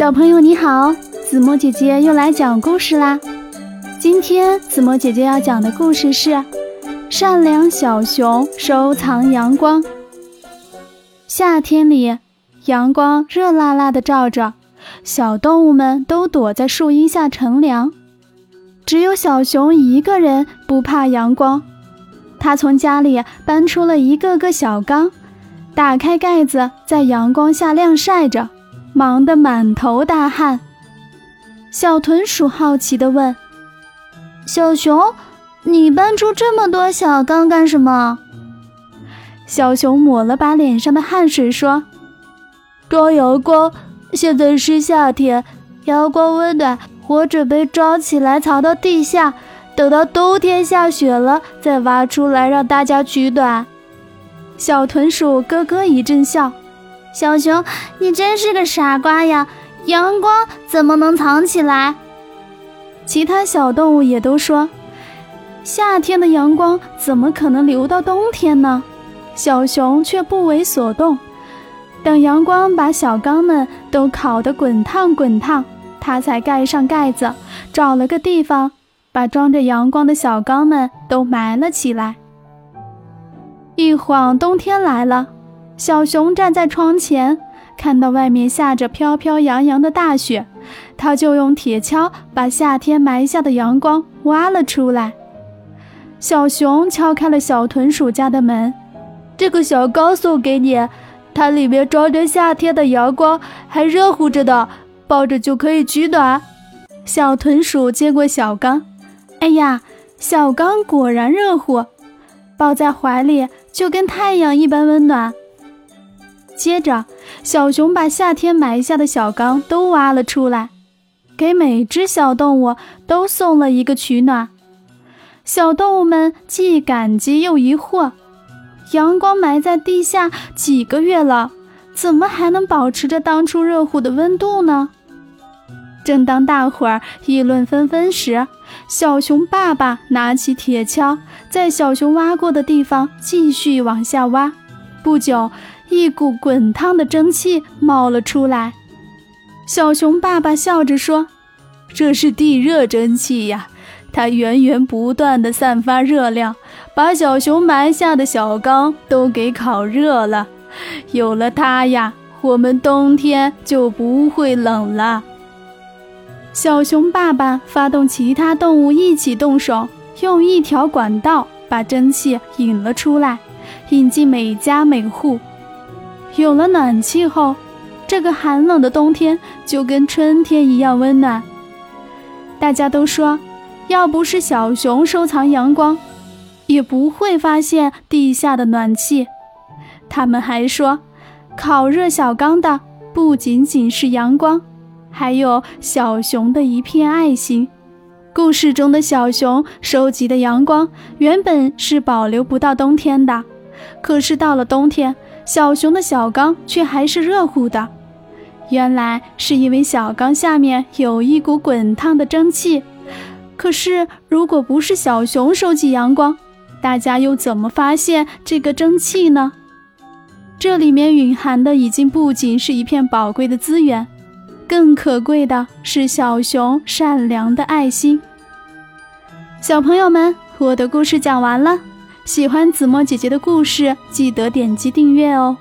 小朋友你好，子墨姐姐又来讲故事啦。今天子墨姐姐要讲的故事是《善良小熊收藏阳光》。夏天里，阳光热辣辣的照着，小动物们都躲在树荫下乘凉，只有小熊一个人不怕阳光。他从家里搬出了一个个小缸，打开盖子，在阳光下晾晒着。忙得满头大汗，小豚鼠好奇地问：“小熊，你搬出这么多小缸干什么？”小熊抹了把脸上的汗水说：“装阳光。现在是夏天，阳光温暖，我准备装起来藏到地下，等到冬天下雪了再挖出来让大家取暖。”小豚鼠咯咯一阵笑。小熊，你真是个傻瓜呀！阳光怎么能藏起来？其他小动物也都说，夏天的阳光怎么可能留到冬天呢？小熊却不为所动。等阳光把小缸们都烤得滚烫滚烫，它才盖上盖子，找了个地方，把装着阳光的小缸们都埋了起来。一晃冬天来了。小熊站在窗前，看到外面下着飘飘扬扬的大雪，他就用铁锹把夏天埋下的阳光挖了出来。小熊敲开了小豚鼠家的门：“这个小缸送给你，它里面装着夏天的阳光，还热乎着的，抱着就可以取暖。”小豚鼠接过小缸，哎呀，小缸果然热乎，抱在怀里就跟太阳一般温暖。接着，小熊把夏天埋下的小缸都挖了出来，给每只小动物都送了一个取暖。小动物们既感激又疑惑：阳光埋在地下几个月了，怎么还能保持着当初热乎的温度呢？正当大伙儿议论纷纷时，小熊爸爸拿起铁锹，在小熊挖过的地方继续往下挖。不久，一股滚烫的蒸汽冒了出来，小熊爸爸笑着说：“这是地热蒸汽呀，它源源不断地散发热量，把小熊埋下的小缸都给烤热了。有了它呀，我们冬天就不会冷了。”小熊爸爸发动其他动物一起动手，用一条管道把蒸汽引了出来，引进每家每户。有了暖气后，这个寒冷的冬天就跟春天一样温暖。大家都说，要不是小熊收藏阳光，也不会发现地下的暖气。他们还说，烤热小刚的不仅仅是阳光，还有小熊的一片爱心。故事中的小熊收集的阳光原本是保留不到冬天的，可是到了冬天。小熊的小缸却还是热乎的，原来是因为小缸下面有一股滚烫的蒸汽。可是，如果不是小熊收集阳光，大家又怎么发现这个蒸汽呢？这里面蕴含的已经不仅是一片宝贵的资源，更可贵的是小熊善良的爱心。小朋友们，我的故事讲完了。喜欢子墨姐姐的故事，记得点击订阅哦。